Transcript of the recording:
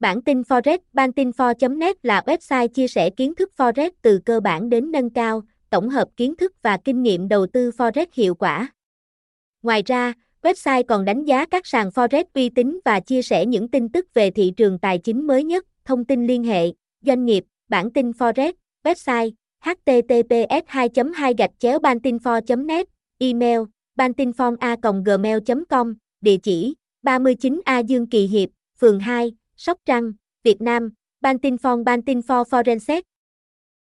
Bản tin Forex Ban Tin Forex .net là website chia sẻ kiến thức Forex từ cơ bản đến nâng cao, tổng hợp kiến thức và kinh nghiệm đầu tư Forex hiệu quả. Ngoài ra, website còn đánh giá các sàn Forex uy tín và chia sẻ những tin tức về thị trường tài chính mới nhất, thông tin liên hệ, doanh nghiệp, bản tin Forex, website https 2 2 gạch chéo bantinfo net email bantinform a gmail com địa chỉ 39 A Dương Kỳ Hiệp, phường 2, Sóc Trăng, Việt Nam, Ban tin Phong Ban tin For Forensic,